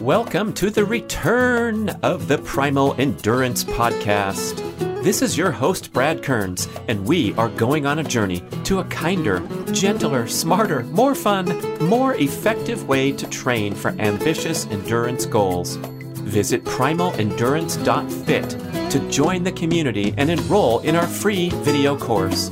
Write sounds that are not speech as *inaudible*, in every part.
Welcome to the return of the Primal Endurance Podcast. This is your host, Brad Kearns, and we are going on a journey to a kinder, gentler, smarter, more fun, more effective way to train for ambitious endurance goals. Visit primalendurance.fit to join the community and enroll in our free video course.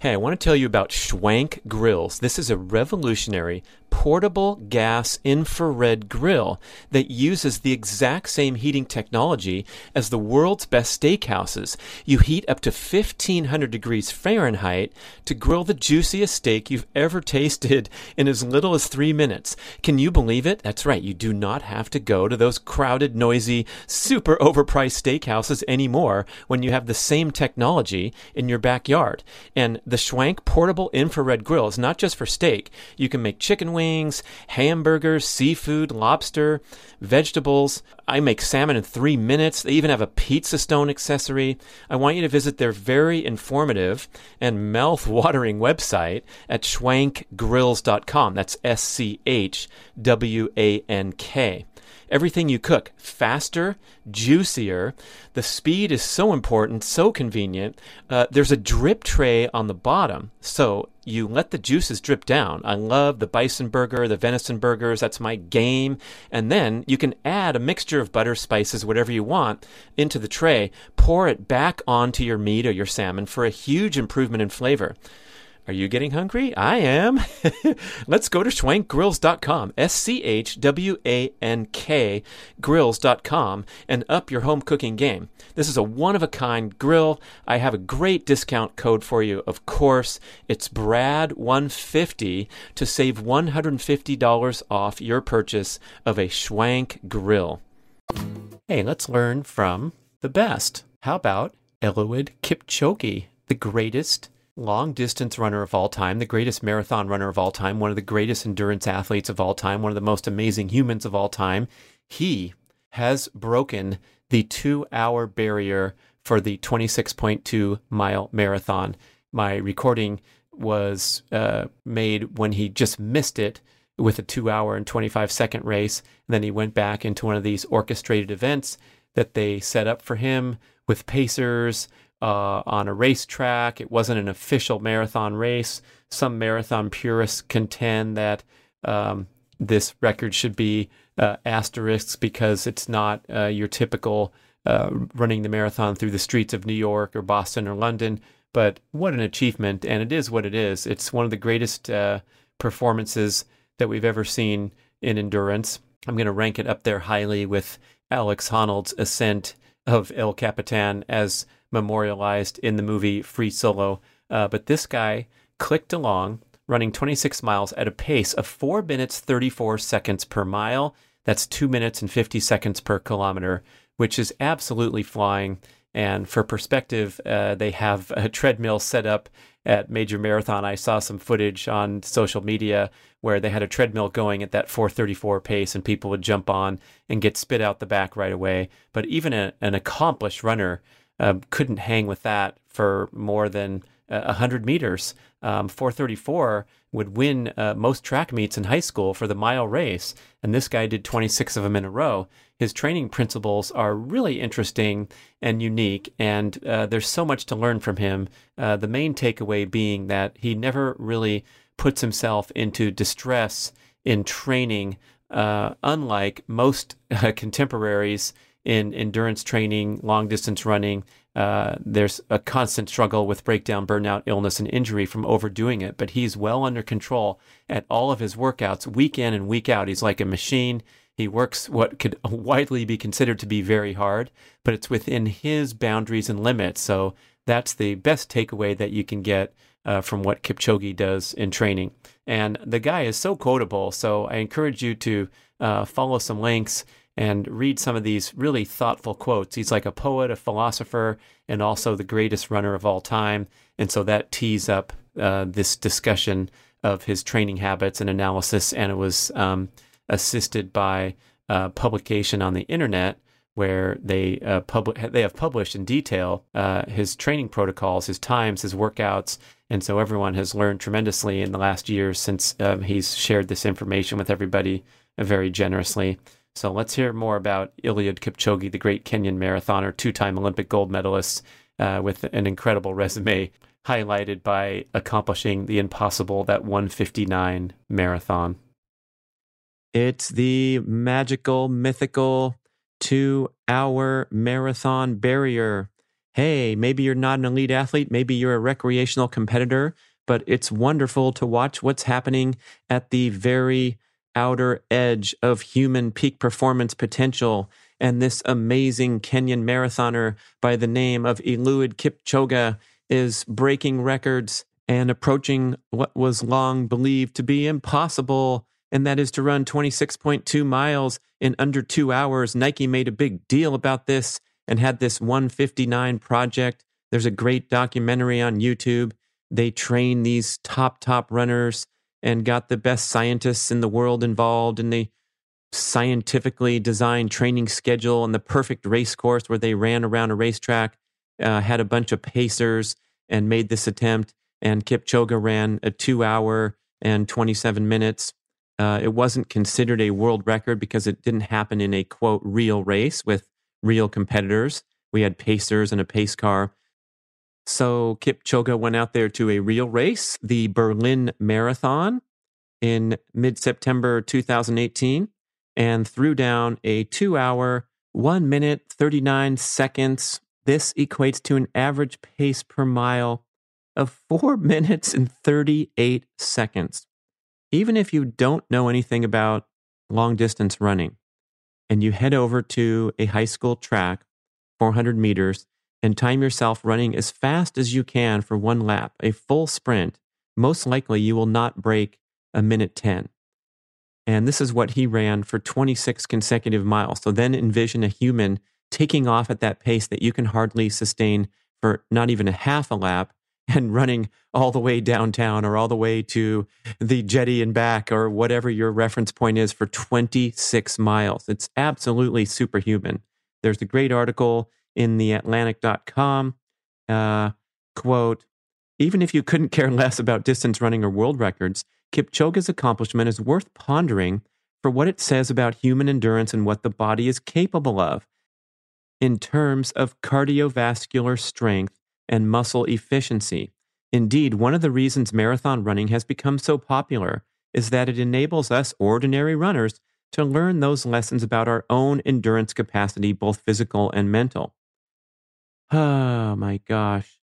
Hey, I want to tell you about Schwank Grills. This is a revolutionary portable gas infrared grill that uses the exact same heating technology as the world's best steakhouses. You heat up to 1500 degrees Fahrenheit to grill the juiciest steak you've ever *laughs* tasted in as little as three minutes. Can you believe it? That's right. You do not have to go to those crowded, noisy, super overpriced steakhouses anymore when you have the same technology in your backyard. And the Schwank portable infrared grill is not just for steak. You can make chicken wings wings, hamburgers, seafood, lobster, vegetables. I make salmon in three minutes. They even have a pizza stone accessory. I want you to visit their very informative and mouth watering website at schwankgrills.com. That's S C H W A N K everything you cook faster, juicier. The speed is so important, so convenient. Uh, there's a drip tray on the bottom, so you let the juices drip down. I love the bison burger, the venison burgers. That's my game. And then you can add a mixture of butter, spices, whatever you want into the tray. Pour it back onto your meat or your salmon for a huge improvement in flavor. Are you getting hungry? I am. *laughs* Let's go to schwankgrills.com, S C H W A N K grills.com, and up your home cooking game. This is a one of a kind grill. I have a great discount code for you, of course. It's BRAD150 to save $150 off your purchase of a Schwank grill. Hey, let's learn from the best. How about Eliud Kipchoge, the greatest long distance runner of all time, the greatest marathon runner of all time, one of the greatest endurance athletes of all time, one of the most amazing humans of all time. He has broken the two hour barrier for the 26.2 mile marathon. My recording was uh, made when he just missed it with a two hour and 25 second race. And then he went back into one of these orchestrated events that they set up for him with pacers, uh, on a racetrack. It wasn't an official marathon race. Some marathon purists contend that um, this record should be uh, asterisks because it's not uh, your typical uh, running the marathon through the streets of New York or Boston or London. But what an achievement! And it is what it is. It's one of the greatest uh, performances that we've ever seen in endurance. I'm going to rank it up there highly with Alex Honnold's ascent of El Capitan as memorialized in the movie Free Solo. Uh, but this guy clicked along, running 26 miles at a pace of 4 minutes 34 seconds per mile. That's 2 minutes and 50 seconds per kilometer, which is absolutely flying. And for perspective, uh, they have a treadmill set up at Major Marathon. I saw some footage on social media where they had a treadmill going at that 434 pace, and people would jump on and get spit out the back right away. But even a, an accomplished runner uh, couldn't hang with that for more than uh, 100 meters. Um, 434 would win uh, most track meets in high school for the mile race, and this guy did 26 of them in a row. His training principles are really interesting and unique, and uh, there's so much to learn from him. Uh, the main takeaway being that he never really puts himself into distress in training, uh, unlike most *laughs* contemporaries in endurance training, long distance running. Uh, there's a constant struggle with breakdown, burnout, illness, and injury from overdoing it, but he's well under control at all of his workouts, week in and week out. He's like a machine. He works what could *laughs* widely be considered to be very hard, but it's within his boundaries and limits. So that's the best takeaway that you can get uh, from what Kipchoge does in training. And the guy is so quotable. So I encourage you to uh, follow some links and read some of these really thoughtful quotes. He's like a poet, a philosopher, and also the greatest runner of all time. And so that tees up uh, this discussion of his training habits and analysis. And it was um, assisted by uh, publication on the internet where they uh, they have published in detail uh, his training protocols, his times, his workouts, and so everyone has learned tremendously in the last years since um, he's shared this information with everybody very generously. So let's hear more about Eliud Kipchoge, the great Kenyan marathoner, two time Olympic gold medalist uh, with an incredible resume, highlighted by accomplishing the impossible, that 159 marathon. It's the magical, mythical two hour marathon barrier. Hey, maybe you're not an elite athlete, maybe you're a recreational competitor, but it's wonderful to watch what's happening at the very outer edge of human peak performance potential. And this amazing Kenyan marathoner by the name of Eliud Kipchoge is breaking records and approaching what was long believed to be impossible and that is to run 26.2 miles in under two hours. Nike made a big deal about this and had this 159 project. There's a great documentary on YouTube. They train these top, top runners and got the best scientists in the world involved, and they scientifically designed training schedule and the perfect race course where they ran around a racetrack, uh, had a bunch of pacers, and made this attempt. And Kipchoge ran a two hour and 27 minutes uh, it wasn't considered a world record because it didn't happen in a quote real race with real competitors. We had pacers and a pace car. So Kipchoge went out there to a real race, the Berlin Marathon in mid September 2018, and threw down a two hour, one minute, 39 seconds. This equates to an average pace per mile of four *laughs* minutes and 38 seconds even if you don't know anything about long distance running and you head over to a high school track, 400 meters, and time yourself running as fast as you can for one lap, a full sprint, most likely you will not break a minute 10. And this is what he ran for 26 consecutive miles. So then envision a human taking off at that pace that you can hardly sustain for not even a half a lap *laughs* and running all the way downtown or all the way to the jetty and back or whatever your reference point is for 26 miles. It's absolutely superhuman. There's a great article in the Atlantic.com. Uh, quote, even if you couldn't care less about distance running or world records, Kipchoge's accomplishment is worth pondering for what it says about human endurance and what the body is capable of in terms of cardiovascular strength and muscle efficiency. Indeed, one of the reasons marathon running has become so popular is that it enables us ordinary runners to learn those lessons about our own endurance capacity, both physical and mental. Oh my gosh.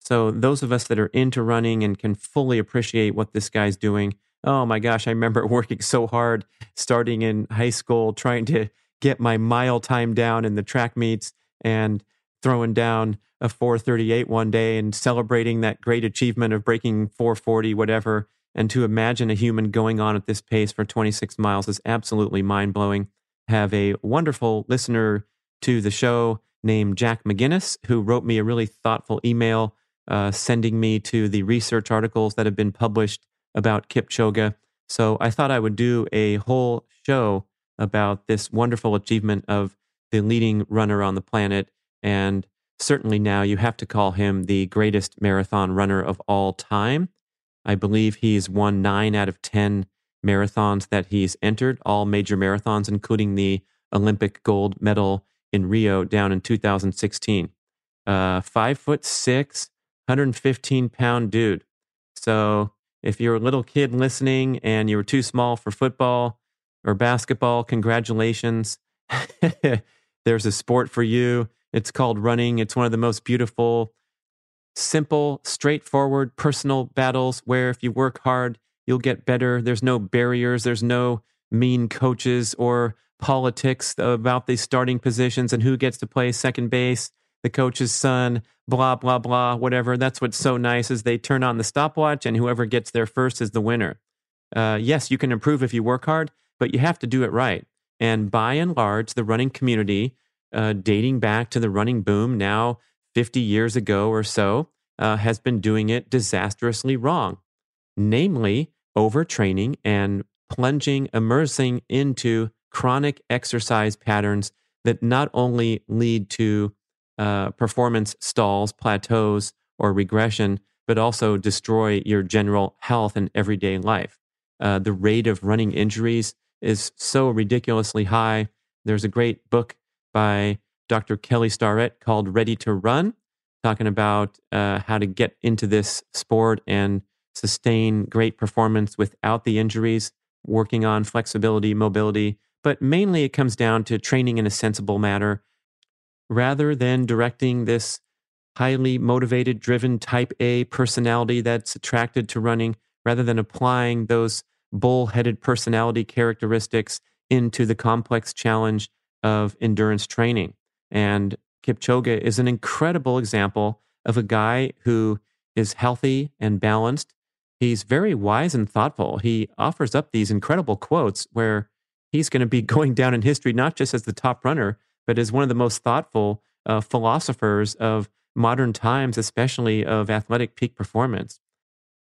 So, those of us that are into running and can fully appreciate what this guy's doing, oh my gosh, I remember *laughs* working so hard starting in high school, trying to get my mile time down in the track meets and throwing down a 438 one day and celebrating that great achievement of breaking 440, whatever. And to imagine a human going on at this pace for 26 miles is absolutely mind blowing. Have a wonderful listener to the show named Jack McGinnis, who wrote me a really thoughtful email uh, sending me to the research articles that have been published about Kipchoge. So I thought I would do a whole show about this wonderful achievement of the leading runner on the planet and certainly now you have to call him the greatest marathon runner of all time. I believe he's won nine out of 10 marathons that he's entered, all major marathons, including the Olympic gold medal in Rio down in 2016. Uh, five foot six, 115 pound dude. So if you're a little kid listening and you were too small for football or basketball, congratulations. *laughs* There's a sport for you. It's called running. It's one of the most beautiful, simple, straightforward personal battles where if you work hard, you'll get better. There's no barriers, there's no mean coaches or politics about the starting positions and who gets to play second base, the coach's son, blah blah blah, whatever. That's what's so nice is they turn on the stopwatch and whoever gets there first is the winner. Uh, yes, you can improve if you work hard, but you have to do it right. And by and large, the running community uh, dating back to the running boom now 50 years ago or so, uh, has been doing it disastrously wrong, namely overtraining and plunging, immersing into chronic exercise patterns that not only lead to uh, performance stalls, plateaus, or regression, but also destroy your general health and everyday life. Uh, the rate of running injuries is so ridiculously high. There's a great book by Dr. Kelly Starrett called Ready to Run, talking about uh, how to get into this sport and sustain great performance without the injuries, working on flexibility, mobility. But mainly it comes down to training in a sensible manner rather than directing this highly motivated, driven type A personality that's attracted to running, rather than applying those bull-headed personality characteristics into the complex challenge of endurance training. And Kipchoge is an incredible example of a guy who is healthy and balanced. He's very wise and thoughtful. He offers up these incredible quotes where he's going to be *laughs* going down in history, not just as the top runner, but as one of the most thoughtful uh, philosophers of modern times, especially of athletic peak performance.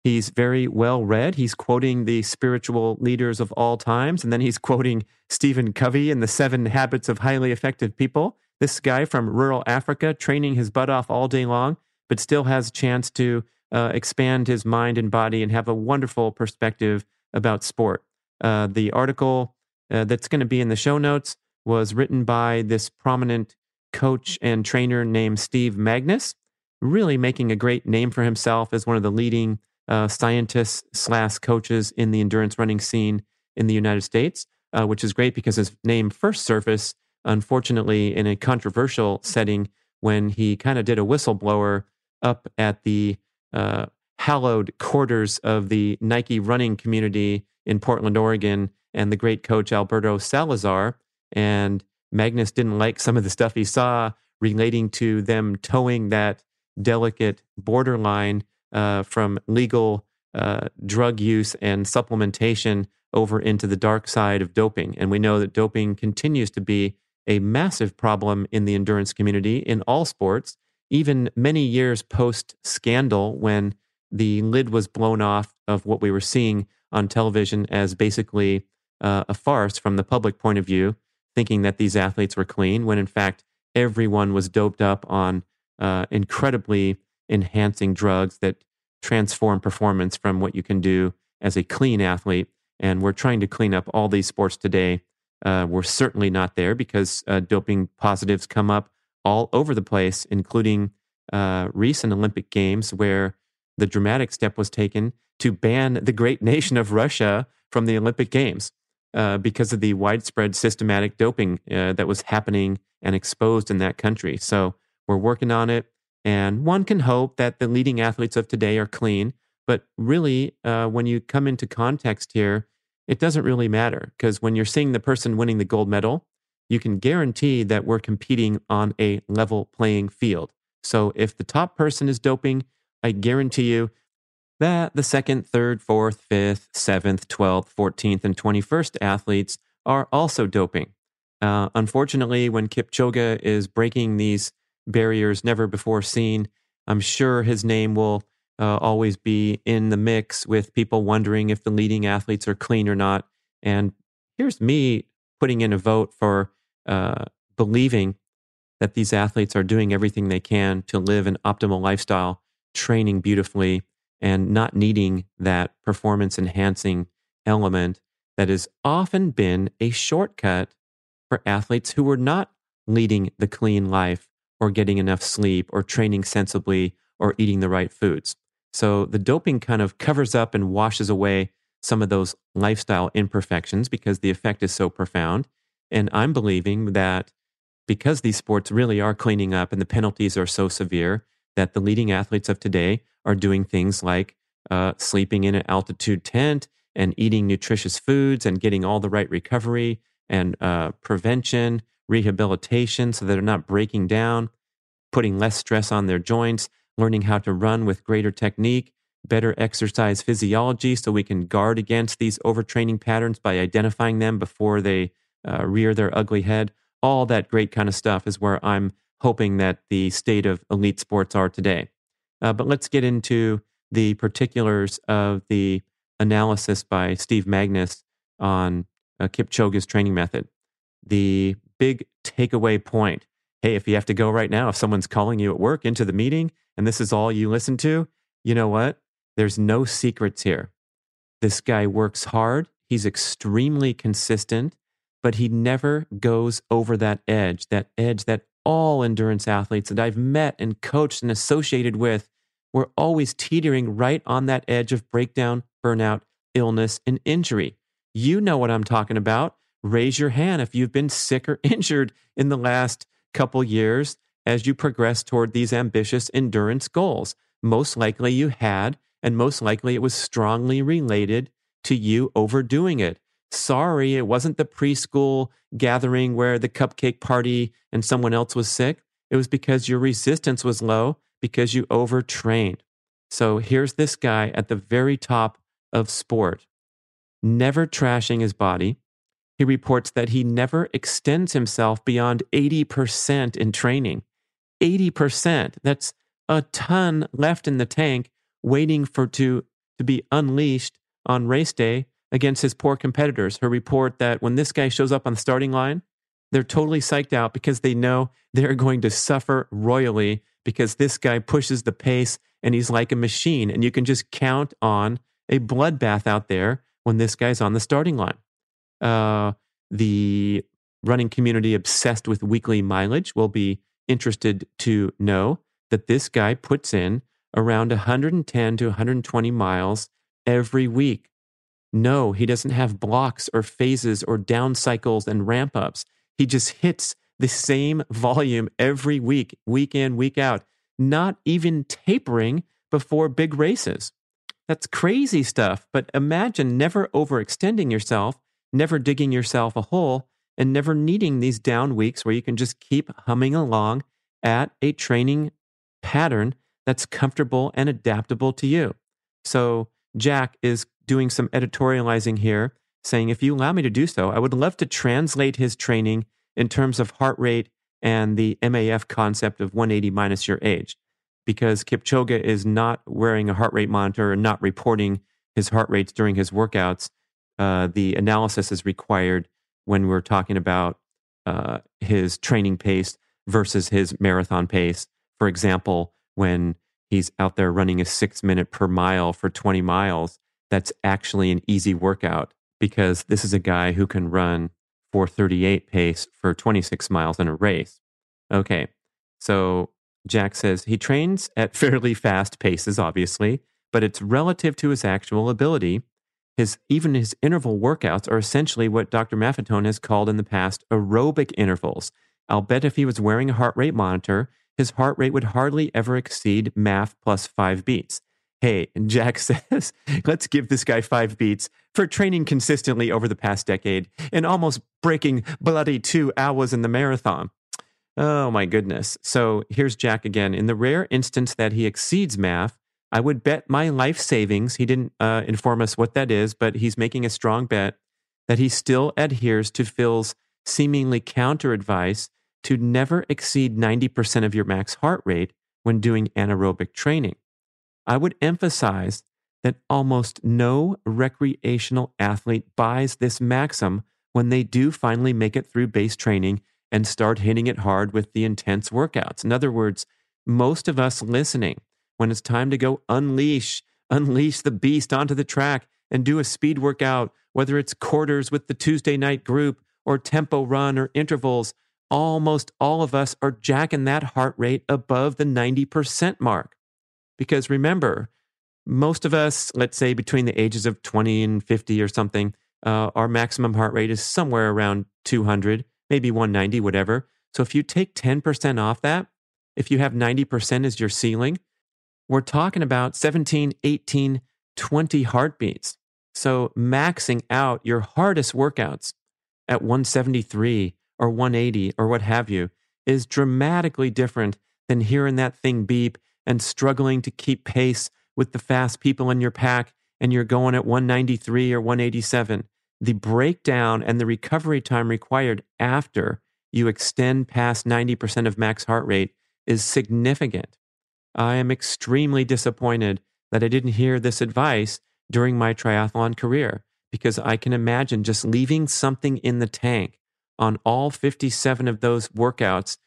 He's very well read. He's quoting the spiritual leaders of all times, and then he's quoting Stephen Covey in The Seven Habits of Highly Effective People. This guy from rural Africa, training his butt off all day long, but still has a chance to uh, expand his mind and body and have a wonderful perspective about sport. Uh, the article uh, that's going to be in the show notes was written by this prominent coach and trainer named Steve Magness, really making a great name for himself as one of the leading uh, scientists slash coaches in the endurance running scene in the United States, uh, which is great because his name first surfaced, unfortunately, in a controversial setting when he kind of did a whistleblower up at the uh, hallowed quarters of the Nike running community in Portland, Oregon, and the great coach Alberto Salazar. And Magness didn't like some of the stuff he saw relating to them toeing that delicate borderline uh, from legal uh, drug use and supplementation over into the dark side of doping. And we know that doping continues to be a massive problem in the endurance community in all sports, even many years post scandal when the lid was blown off of what we were seeing on television as basically uh, a farce from the public point of view, thinking that these athletes were clean, when in fact everyone was doped up on uh, incredibly enhancing drugs that transform performance from what you can do as a clean athlete. And we're trying to clean up all these sports today. Uh, we're certainly not there because uh, doping positives come up all over the place, including uh, recent Olympic Games, where the dramatic step was taken to ban the great nation of Russia from the Olympic Games uh, because of the widespread systematic doping uh, that was happening and exposed in that country. So we're working on it. And one can hope that the leading athletes of today are clean. But really, uh, when you come into context here, it doesn't really matter because when you're seeing the person winning the gold medal, you can guarantee that we're competing on a level playing field. So if the top person is doping, I guarantee you that the second, third, fourth, fifth, seventh, 12th, 14th, and 21st athletes are also doping. Uh, unfortunately, when Kipchoge is breaking these barriers never before seen. I'm sure his name will uh, always be in the mix with people wondering if the leading athletes are clean or not. And here's me putting in a vote for uh, believing that these athletes are doing everything they can to live an optimal lifestyle, training beautifully, and not needing that performance enhancing element that has often been a shortcut for athletes who were not leading the clean life or getting enough sleep or training sensibly or eating the right foods. So the doping kind of covers up and washes away some of those lifestyle imperfections because the effect is so profound. And I'm believing that because these sports really are cleaning up and the penalties are so severe, that the leading athletes of today are doing things like uh, sleeping in an altitude tent and eating nutritious foods and getting all the right recovery and uh, prevention rehabilitation so that they're not breaking down, putting less stress on their joints, learning how to run with greater technique, better exercise physiology so we can guard against these overtraining patterns by identifying them before they uh, rear their ugly head. All that great kind of stuff is where I'm hoping that the state of elite sports are today. Uh, but let's get into the particulars of the analysis by Steve Magness on uh, Kipchoge's training method. The big takeaway point. Hey, if you have to go right now, if someone's calling you at work into the meeting and this is all you listen to, you know what? There's no secrets here. This guy works hard. He's extremely consistent, but he never goes over that edge, that edge that all endurance athletes that I've met and coached and associated with were always teetering right on that edge of breakdown, burnout, illness, and injury. You know what I'm talking about. Raise your hand if you've been sick or *laughs* injured in the last couple years as you progress toward these ambitious endurance goals. Most likely you had, and most likely it was strongly related to you overdoing it. Sorry, it wasn't the preschool gathering where the cupcake party and someone else was sick. It was because your resistance was low because you overtrained. So here's this guy at the very top of sport, never trashing his body. He reports that he never extends himself beyond 80% in training. 80%. That's a ton left in the tank waiting for to, to be unleashed on race day against his poor competitors who report that when this guy shows up on the starting line, they're totally psyched out because they know they're going to suffer royally because this guy pushes the pace and he's like a machine. And you can just count on a bloodbath out there when this guy's on the starting line. Uh, the running community obsessed with weekly mileage will be interested to know that this guy puts in around 110 to 120 miles every week. No, he doesn't have blocks or phases or down cycles and ramp ups. He just hits the same volume every week, week in, week out, not even tapering before big races. That's crazy stuff. But imagine never overextending yourself, never digging yourself a hole, and never needing these down weeks where you can just keep humming along at a training pattern that's comfortable and adaptable to you. So, Jack is doing some editorializing here, saying, if you allow me to do so, I would love to translate his training in terms of heart rate and the MAF concept of 180 minus your age. Because Kipchoge is not wearing a heart rate monitor and not reporting his heart rates during his workouts. Uh, the analysis is required when we're talking about uh, his training pace versus his marathon pace. For example, when he's out there running a six minute per mile for 20 miles, that's actually an easy workout because this is a guy who can run 438 pace for 26 miles in a race. Okay, so Jack says he trains at *laughs* fairly fast paces, obviously, but it's relative to his actual ability. His even his interval workouts are essentially what Dr. Maffetone has called in the past aerobic intervals. I'll bet if he was wearing a heart rate monitor, his heart rate would hardly ever exceed MAF plus five beats. Hey, Jack *laughs* says, let's give this guy five beats for training consistently over the past decade and almost breaking bloody two hours in the marathon. Oh my goodness. So here's Jack again. In the rare instance that he exceeds MAF, I would bet my life savings, he didn't uh, inform us what that is, but he's making a strong bet that he still adheres to Phil's seemingly counter advice to never exceed 90% of your max heart rate when doing anaerobic training. I would emphasize that almost no recreational athlete buys this maxim when they do finally make it through base training and start hitting it hard with the intense workouts. In other words, most of us listening, when it's time to go unleash, unleash the beast onto the track and do a speed workout, whether it's quarters with the Tuesday night group or tempo run or intervals, almost all of us are jacking that heart rate above the 90% mark. Because remember, most of us, let's say between the ages of 20 and 50 or something, uh, our maximum heart rate is somewhere around 200, maybe 190, whatever. So if you take 10% off that, if you have 90% as your ceiling, we're talking about 17, 18, 20 heartbeats. So maxing out your hardest workouts at 173 or 180 or what have you is dramatically different than hearing that thing beep and struggling to keep pace with the fast people in your pack and you're going at 193 or 187, the breakdown and the recovery time required after you extend past 90% of max heart rate is significant. I am extremely disappointed that I didn't hear this advice during my triathlon career because I can imagine just leaving something in the tank on all 57 of those workouts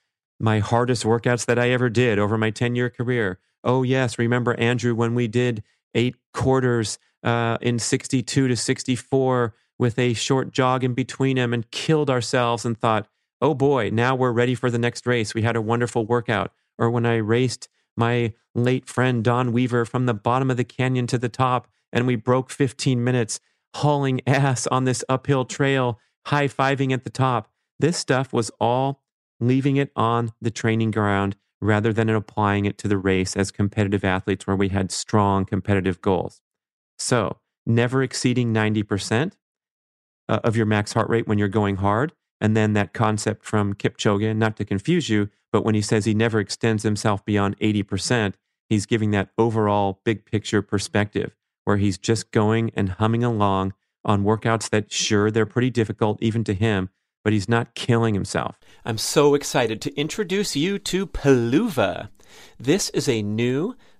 my hardest workouts that I ever did over my 10 year career. Oh, yes. Remember, Andrew, when we did eight quarters uh, in 62 to 64 with a short jog in between them and killed ourselves and thought, oh boy, now we're ready for the next race. We had a wonderful workout. Or when I raced my late friend Don Weaver from the bottom of the canyon to the top and we broke 15 minutes hauling ass on this uphill trail, high fiving at the top. This stuff was all leaving it on the training ground rather than applying it to the race as competitive athletes where we had strong competitive goals. So, never exceeding 90% uh, of your max heart rate when you're going hard. And then that concept from Kipchoge, not to confuse you, but when he says he never extends himself beyond 80%, he's giving that overall big picture perspective where he's just going and humming along on workouts that, sure, they're pretty difficult even to him, but he's not killing himself. I'm so excited to introduce you to Peluva. This is a new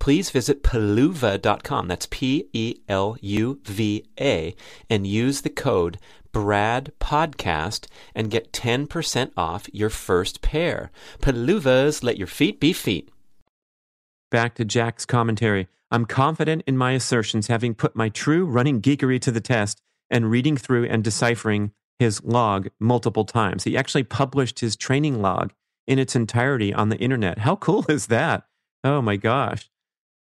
please visit peluva.com. That's P E L U V A and use the code Brad Podcast and get 10% off your first pair. Peluvas, let your feet be feet. Back to Jack's commentary. I'm confident in my assertions, having put my true running geekery to the test and reading through and deciphering his log multiple times. He actually published his training log in its entirety on the internet. How cool is that? Oh my gosh.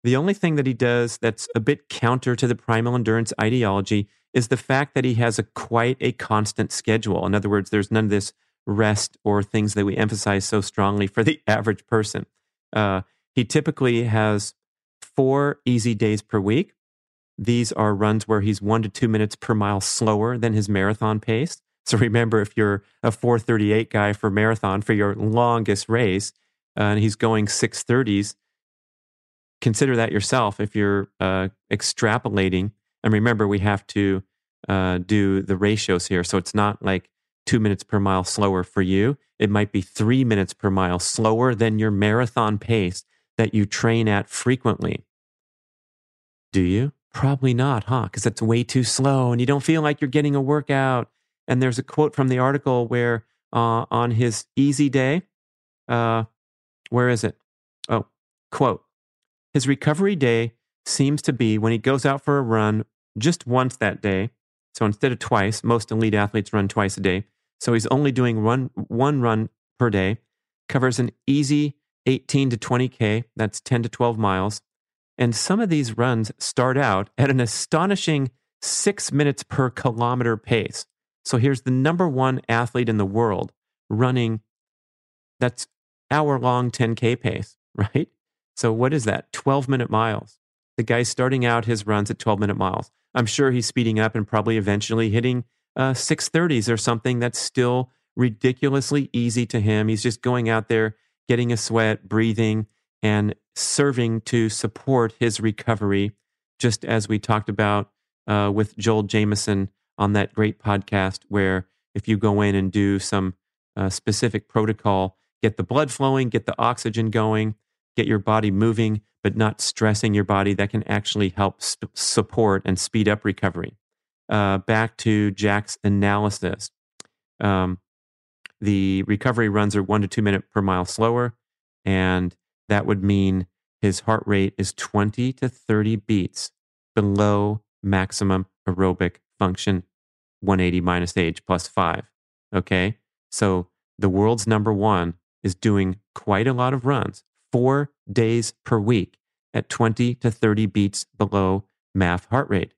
The only thing that he does that's a bit counter to the primal endurance ideology is the fact that he has a quite a constant schedule. In other words, there's none of this rest or things that we emphasize so strongly for the *laughs* average person. Uh, he typically has four easy days per week. These are runs where he's one to two minutes per mile slower than his marathon pace. So *laughs* remember, if you're a 438 guy for marathon for your longest race, uh, and he's going 630s, consider that yourself if you're uh, extrapolating. And remember, we have to uh, do the ratios here. So it's not like two minutes per mile slower for you. It might be three minutes per mile slower than your marathon pace that you train at frequently. Do you? Probably not, huh? Because it's way too slow and you don't feel like you're getting a workout. And there's a quote from the article where uh, on his easy day, uh, where is it? Oh, quote, his recovery day seems to be when he goes out for a run just once that day. So instead of twice, most elite athletes run twice a day. So he's only doing one, one run per day, covers an easy 18 to 20K, that's 10 to 12 miles. And some of these runs start out at an astonishing six minutes per kilometer pace. So here's the number one athlete in the world running that's hour long 10K pace, *laughs* right? So what is that? 12 minute miles. The guy's starting out his runs at 12 minute miles. I'm sure he's speeding up and probably eventually hitting uh, 630s or something that's still ridiculously easy to him. He's just going out there, getting a sweat, breathing, and serving to support his recovery, just as we talked about uh, with Joel Jamieson on that great podcast, where if you go in and do some uh, specific protocol, get the blood flowing, get the oxygen going, get your body moving, but not stressing your body, that can actually help sp- support and speed up recovery. Uh, back to Jack's analysis. Um, the recovery runs are one to two minutes per mile slower, and that would mean his heart rate is 20 to 30 beats below maximum aerobic function 180 minus age plus five. Okay. So the world's number one is doing quite a lot of runs, four days per week at 20 to 30 beats below MAF heart rate.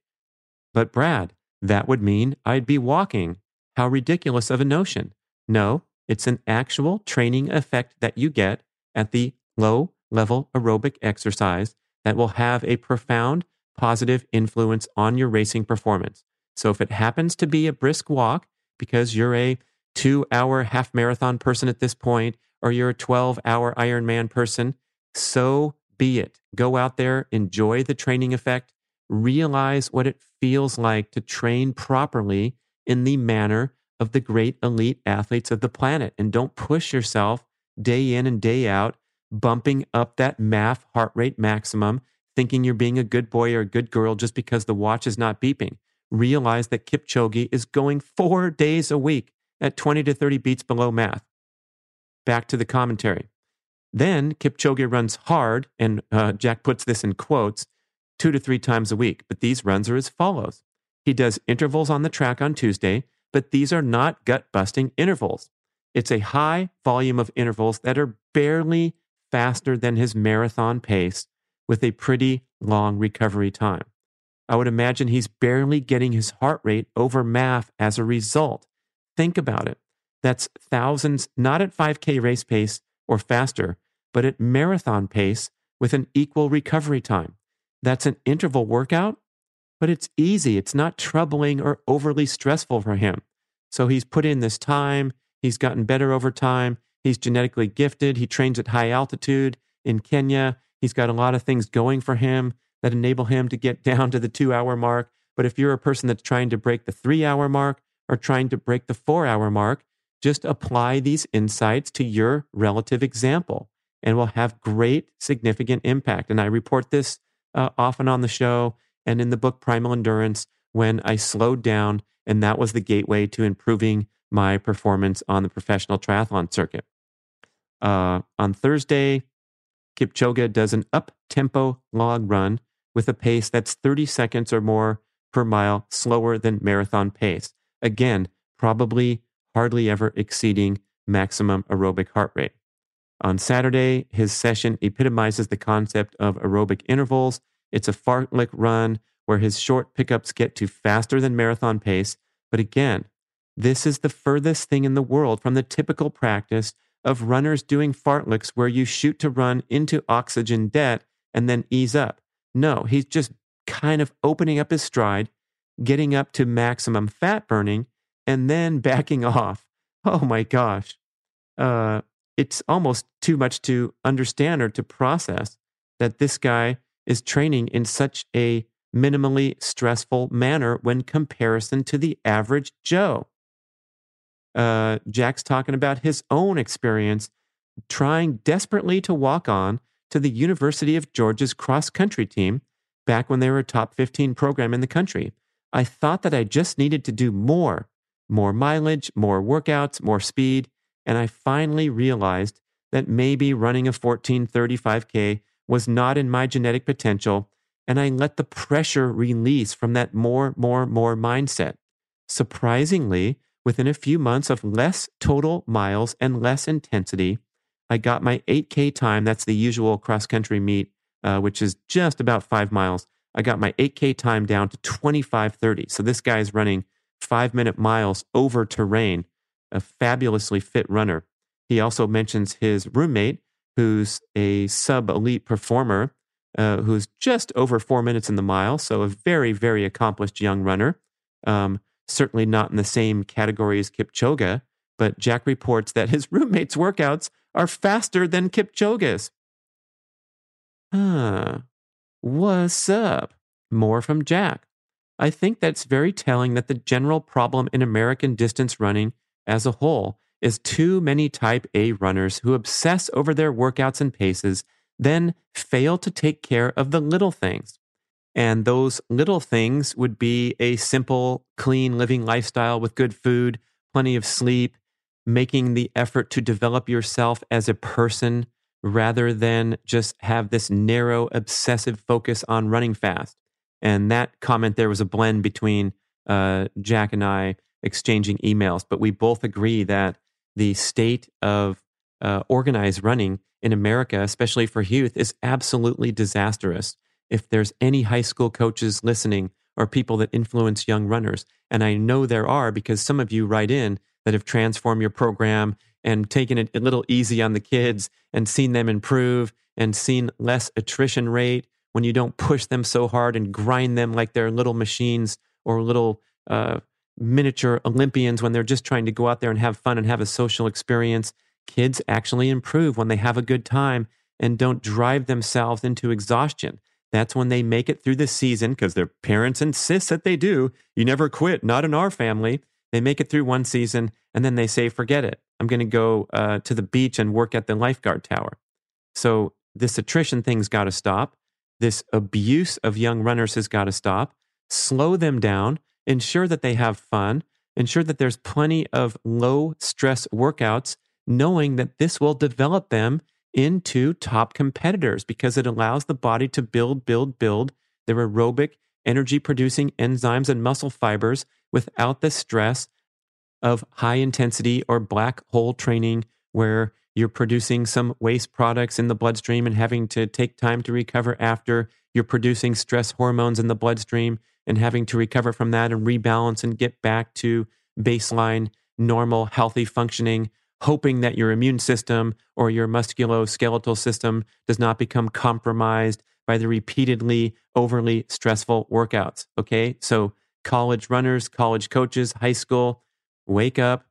But Brad, that would mean I'd be walking. How ridiculous of a notion. No, it's an actual training effect that you get at the low level aerobic exercise that will have a profound positive influence on your racing performance. So if it happens to be a brisk walk because you're a two hour half marathon person at this point, or you're a 12 hour Ironman person, so be it. Go out there, enjoy the training effect, realize what it feels like to train properly in the manner of the great elite athletes of the planet. And don't push yourself day in and day out, bumping up that MAF heart rate maximum, thinking you're being a good boy or a good girl just because the watch is not beeping. Realize that Kipchoge is going four days a week at 20 to 30 beats below MAF. Back to the commentary. Then Kipchoge runs hard, and uh, Jack puts this in quotes, two to three times a week. But these runs are as follows He does intervals on the track on Tuesday, but these are not gut busting intervals. It's a high volume of intervals that are barely faster than his marathon pace with a pretty long recovery time. I would imagine he's barely getting his heart rate over MAF as a result. Think about it. That's thousands, not at 5K race pace or faster, but at marathon pace with an equal recovery time. That's an interval workout, but it's easy. It's not troubling or overly stressful for him. So he's put in this time. He's gotten better over time. He's genetically gifted. He trains at high altitude in Kenya. He's got a lot of things going for him that enable him to get *laughs* down to the two hour mark. But if you're a person that's trying to break the three hour mark or trying to break the four hour mark, just apply these insights to your relative example and will have great, significant impact. And I report this uh, often on the show and in the book Primal Endurance when I slowed down, and that was the gateway to improving my performance on the professional triathlon circuit. Uh, on Thursday, Kipchoge does an up tempo log run with a pace that's 30 seconds or more per mile slower than marathon pace. Again, probably hardly ever exceeding maximum aerobic heart rate. On Saturday, his session epitomizes the concept of aerobic intervals. It's a fartlek run where his short pickups get to faster than marathon pace. But again, this is the furthest thing in the world from the typical practice of runners doing fartleks where you shoot to run into oxygen debt and then ease up. No, he's just kind of opening up his stride, getting up to maximum fat burning, and then backing *laughs* off. Oh my gosh. Uh, it's almost too much to understand or to process that this guy is training in such a minimally stressful manner when comparison to the average Joe. Uh, Jack's talking about his own experience trying desperately to walk on to the University of Georgia's cross country team back when they were a top 15 program in the country. I thought that I just needed to do more more mileage, more workouts, more speed. And I finally realized that maybe running a 1435K was not in my genetic potential. And I let the pressure release from that more, more, more mindset. Surprisingly, within a few months of less total miles and less intensity, I got my 8K time. That's the usual cross country meet, uh, which is just about five miles. I got my 8K time down to 2530. So this guy is running five minute miles over terrain, a fabulously fit runner. He also mentions his roommate, who's a sub elite performer, uh, who's just over four minutes in the mile. So a very, very accomplished young runner. Um, certainly not in the same category as Kipchoge, but Jack reports that his *laughs* roommate's workouts are faster than Kipchoge's. Huh. What's up? More from Jack. I think that's very telling that the general problem in American distance running as a whole is too many type A runners who obsess over their workouts and paces, then fail to take care of the little things. And those little things would be a simple, clean living lifestyle with good food, plenty of sleep, making the effort to develop yourself as a person rather than just have this narrow, obsessive focus on running fast. And that comment there was a blend between uh, Jack and I exchanging emails, but we both agree that the state of uh, organized running in America, especially for youth, is absolutely disastrous. If there's any high school coaches listening or people that influence young runners, and I know there are because some of you write in that have transformed your program and taken it a little easy on the kids and seen them improve and seen less attrition rate when you don't push them so hard and grind them like they're little machines or little uh, miniature Olympians when they're just trying to go out there and have fun and have a social experience. Kids actually improve when they have a good time and don't drive themselves into exhaustion. That's when they make it through the season because their parents insist that they do. You never quit, not in our family. They make it through one season and then they say, forget it. I'm going to go uh, to the beach and work at the lifeguard tower. So this attrition thing's got to stop. This abuse of young runners has got to stop. Slow them down ensure that they have fun, ensure that there's plenty of low stress workouts, knowing that this will develop them into top competitors because it allows the body to build, build, build their aerobic energy producing enzymes and muscle fibers without the stress of high intensity or black hole training where you're producing some waste products in the bloodstream and having to take time to recover after you're producing stress hormones in the bloodstream and having to recover from that and rebalance and get back to baseline, normal, healthy functioning, hoping that your immune system or your musculoskeletal system does not become compromised by the repeatedly overly stressful workouts. Okay. So, college runners, college coaches, high school, wake up,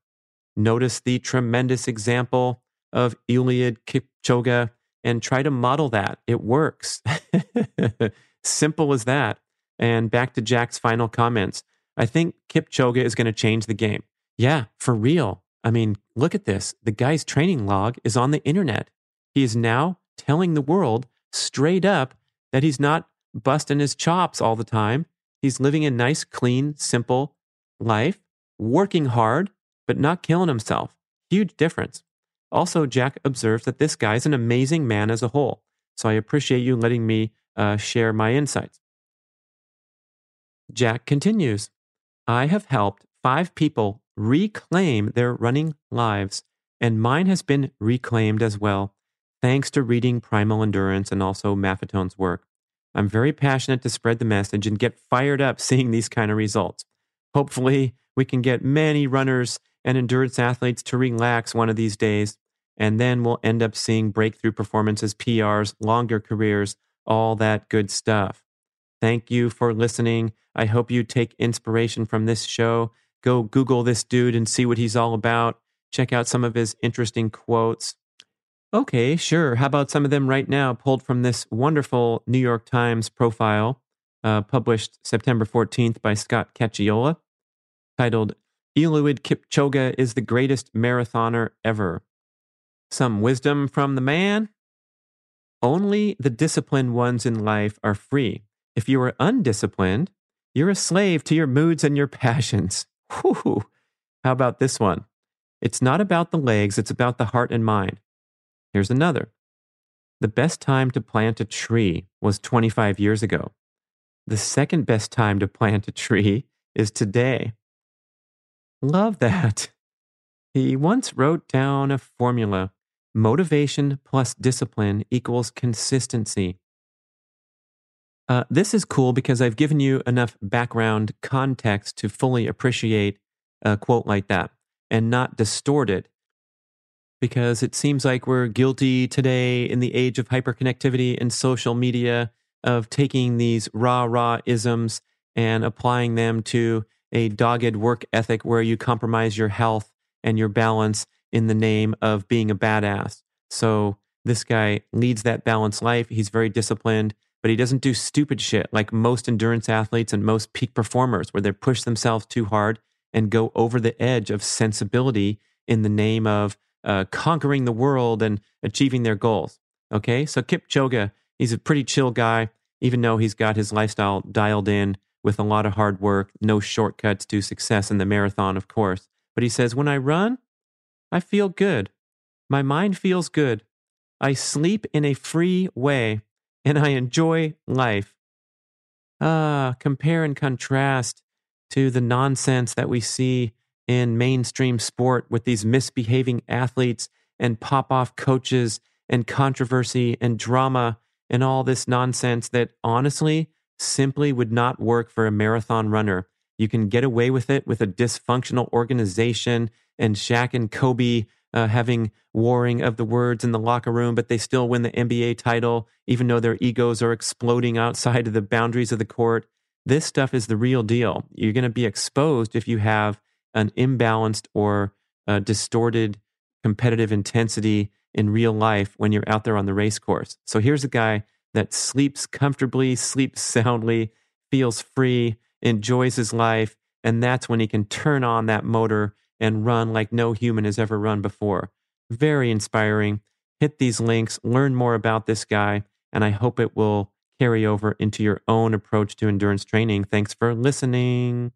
notice the tremendous example of Eliud Kipchoge and try to model that. It works. *laughs* Simple as that. And back to Jack's final comments. I think Kipchoge is going to change the game. Yeah, for real. I mean, look at this. The guy's training log is on the internet. He is now telling the world straight up that he's not busting his chops all the time. He's living a nice, clean, simple life, working hard, but not killing himself. Huge difference. Also, Jack observes that this guy is an amazing man as a whole. So I appreciate you letting me uh, share my insights. Jack continues I have helped five people reclaim their running lives, and mine has been reclaimed as well, thanks to reading Primal Endurance and also Maffetone's work. I'm very passionate to spread the message and get fired up *laughs* seeing these kind of results. Hopefully, we can get many runners and endurance athletes to relax one of these days, and then we'll end up seeing breakthrough performances, PRs, longer careers, all that good stuff. Thank you for listening. I hope you take inspiration from this show. Go Google this dude and see what he's all about. Check out some of his interesting quotes. Okay, sure. How about some of them right now, pulled from this wonderful New York Times profile, uh, published September 14th by Scott Cacciola, titled Eliud Kipchoge is the greatest marathoner ever. Some wisdom from the man? Only the disciplined ones in life are free. If you are undisciplined, you're a slave to your moods and your *laughs* passions. Whew. How about this one? It's not about the legs, it's about the heart and mind. Here's another. The best time to plant a tree was 25 years ago. The second best time to plant a tree is today. Love that. He once wrote down a formula motivation plus discipline equals consistency. Uh, this is cool because I've given you enough background context to fully appreciate a quote like that and not distort it. Because it seems like we're guilty today in the age of hyperconnectivity and social media of taking these rah rah isms and applying them to a dogged work ethic where you compromise your health and your balance in the name of being a badass. So this guy leads that balanced life. He's very disciplined, but he doesn't do stupid shit like most endurance athletes and most peak performers where they push themselves too hard and go over the edge of sensibility in the name of uh, conquering the world and achieving their goals. Okay, so Kipchoge, he's a pretty chill guy, even though he's got his lifestyle dialed in with a lot of hard work, no shortcuts to success in the marathon, of course. But he says, when I run, I feel good. My mind feels good. I sleep in a free way and I enjoy life. Ah, compare and contrast to the nonsense that we see in mainstream sport with these misbehaving athletes and pop off coaches and controversy and drama and all this nonsense that honestly simply would not work for a marathon runner. You can get away with it with a dysfunctional organization and Shaq and Kobe uh, having warring of the words in the locker room, but they still win the NBA title, even though their egos are exploding outside of the boundaries of the court. This stuff is the real deal. You're going to be exposed if you have an imbalanced or uh, distorted competitive intensity in real life when you're out there on the race course. So here's a guy that sleeps comfortably, sleeps soundly, feels free, enjoys his life, and that's when he can turn on that motor and run like no human has ever run before. Very inspiring. Hit these links, learn more about this guy, and I hope it will carry over into your own approach to endurance training. Thanks for listening.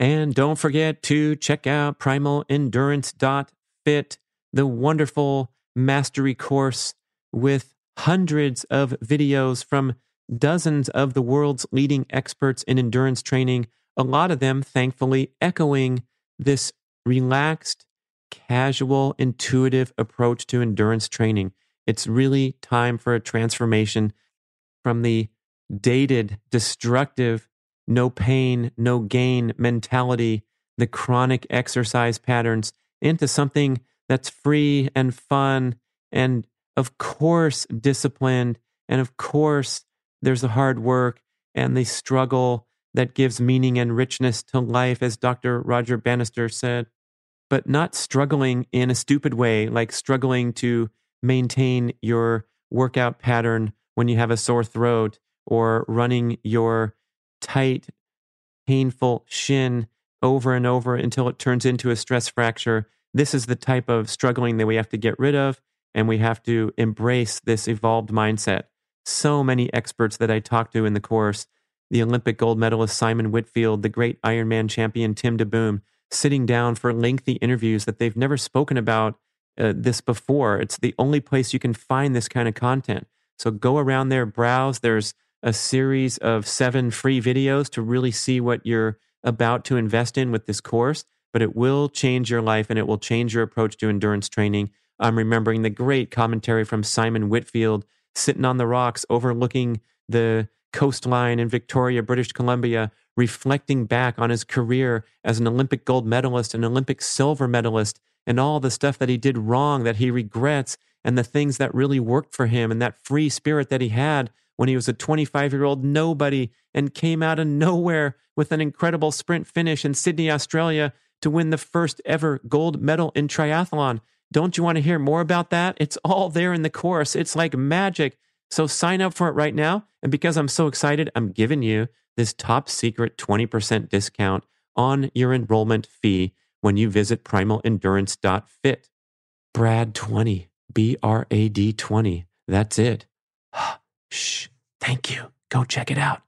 And don't forget to check out primalendurance.fit, the wonderful mastery course with hundreds of videos from dozens of the world's leading experts in endurance training, a lot of them thankfully echoing this relaxed, casual, intuitive approach to endurance training. It's really time for a transformation from the dated, destructive, no pain, no gain mentality, the chronic exercise patterns into something that's free and fun and, of course, disciplined. And of course, there's the hard work and the struggle that gives meaning and richness to life, as Dr. Roger Bannister said, but not struggling in a stupid way, like struggling to maintain your workout pattern when you have a sore throat or running your tight, painful shin over and over until it turns into a stress fracture. This is the type of struggling that we have to get rid of, and we have to embrace this evolved mindset. So many experts that I talked to in the course the Olympic gold medalist Simon Whitfield, the great Ironman champion Tim DeBoom, sitting down for lengthy interviews that they've never spoken about uh, this before. It's the only place you can find this kind of content. So go around there, browse. There's a series of seven free videos to really see what you're about to invest in with this course, but it will change your life and it will change your approach to endurance training. I'm remembering the great commentary from Simon Whitfield sitting on the rocks overlooking the coastline in Victoria, British Columbia, reflecting back on his career as an Olympic gold medalist, an Olympic silver medalist, and all the stuff that he did wrong that he regrets, and the things that really worked for him, and that free spirit that he had when he was a 25 year old nobody and came out of nowhere with an incredible sprint finish in Sydney, Australia to win the first ever gold medal in triathlon. Don't you want to hear more about that? It's all there in the course. It's like magic. So sign up for it right now. And because I'm so excited, I'm giving you this top secret 20% discount on your enrollment fee when you visit primalendurance.fit. Brad20, B R A D 20. That's it. *gasps* Shh. Thank you. Go check it out.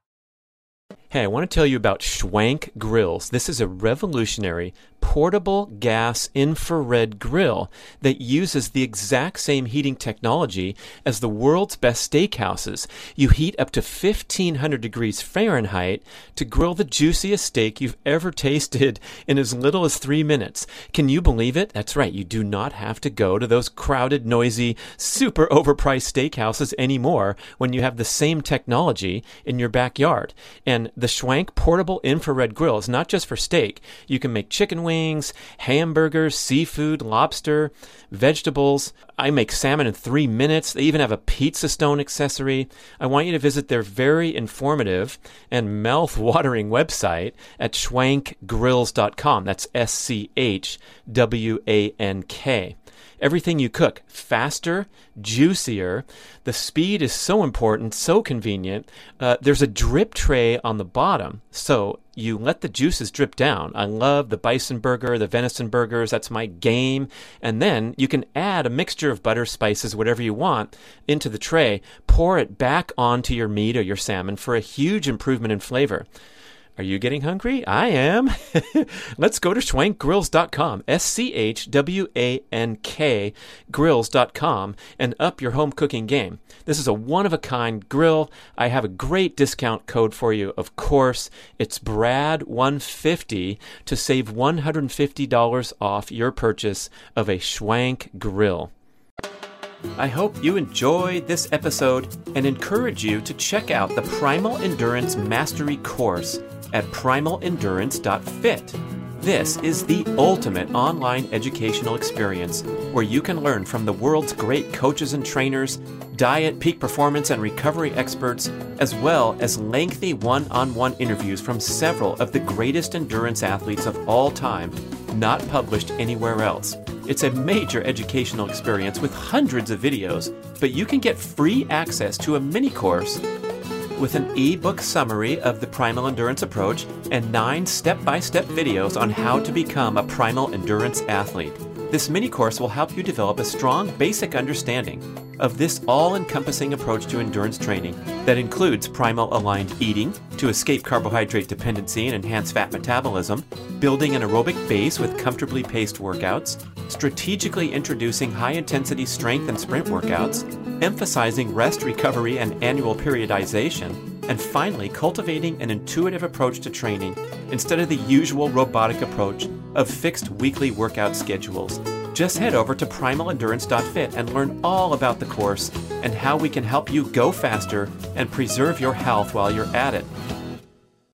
Hey, I want to tell you about Schwank Grills. This is a revolutionary portable gas infrared grill that uses the exact same heating technology as the world's best steakhouses. You heat up to 1500 degrees Fahrenheit to grill the juiciest steak you've ever tasted in as little as three minutes. Can you believe it? That's right. You do not have to go to those crowded, noisy, super overpriced steakhouses anymore when you have the same technology in your backyard. And the Schwank portable infrared grill is not just for steak. You can make chicken wings, hamburgers, seafood, lobster, vegetables. I make salmon in three minutes. They even have a pizza stone accessory. I want you to visit their very informative and mouth watering website at schwankgrills.com. That's S C H W A N K everything you cook faster, juicier. The speed is so important, so convenient. Uh, there's a drip tray on the bottom, so you let the juices drip down. I love the bison burger, the venison burgers, that's my game. And then you can add a mixture of butter, spices, whatever you want into the tray, pour it back onto your meat or your salmon for a huge improvement in flavor. Are you getting hungry? I am. *laughs* Let's go to schwankgrills.com, S C H W A N K grills.com, and up your home cooking game. This is a one of a kind grill. I have a great discount code for you, of course. It's BRAD150 to save $150 off your purchase of a Schwank grill. I hope you enjoyed this episode and encourage you to check out the Primal Endurance Mastery course at primalendurance.fit. This is the ultimate online educational experience where you can learn from the world's great coaches and trainers, diet, peak performance, and recovery experts, as well as lengthy one on one interviews from several of the greatest endurance athletes of all time, not published anywhere else. It's a major educational experience with hundreds of videos, but you can get free access to a mini course with an ebook summary of the Primal Endurance approach and nine step by step videos on how to become a Primal Endurance athlete. This mini course will help you develop a strong basic understanding of this all encompassing approach to endurance training that includes primal aligned eating to escape carbohydrate dependency and enhance fat metabolism, building an aerobic base with comfortably paced workouts, strategically introducing high intensity strength and sprint workouts, emphasizing rest, recovery, and annual periodization, and finally, cultivating an intuitive approach to training instead of the usual robotic approach of fixed weekly workout schedules. Just head over to primalendurance.fit and learn all about the course and how we can help you go faster and preserve your health while you're at it.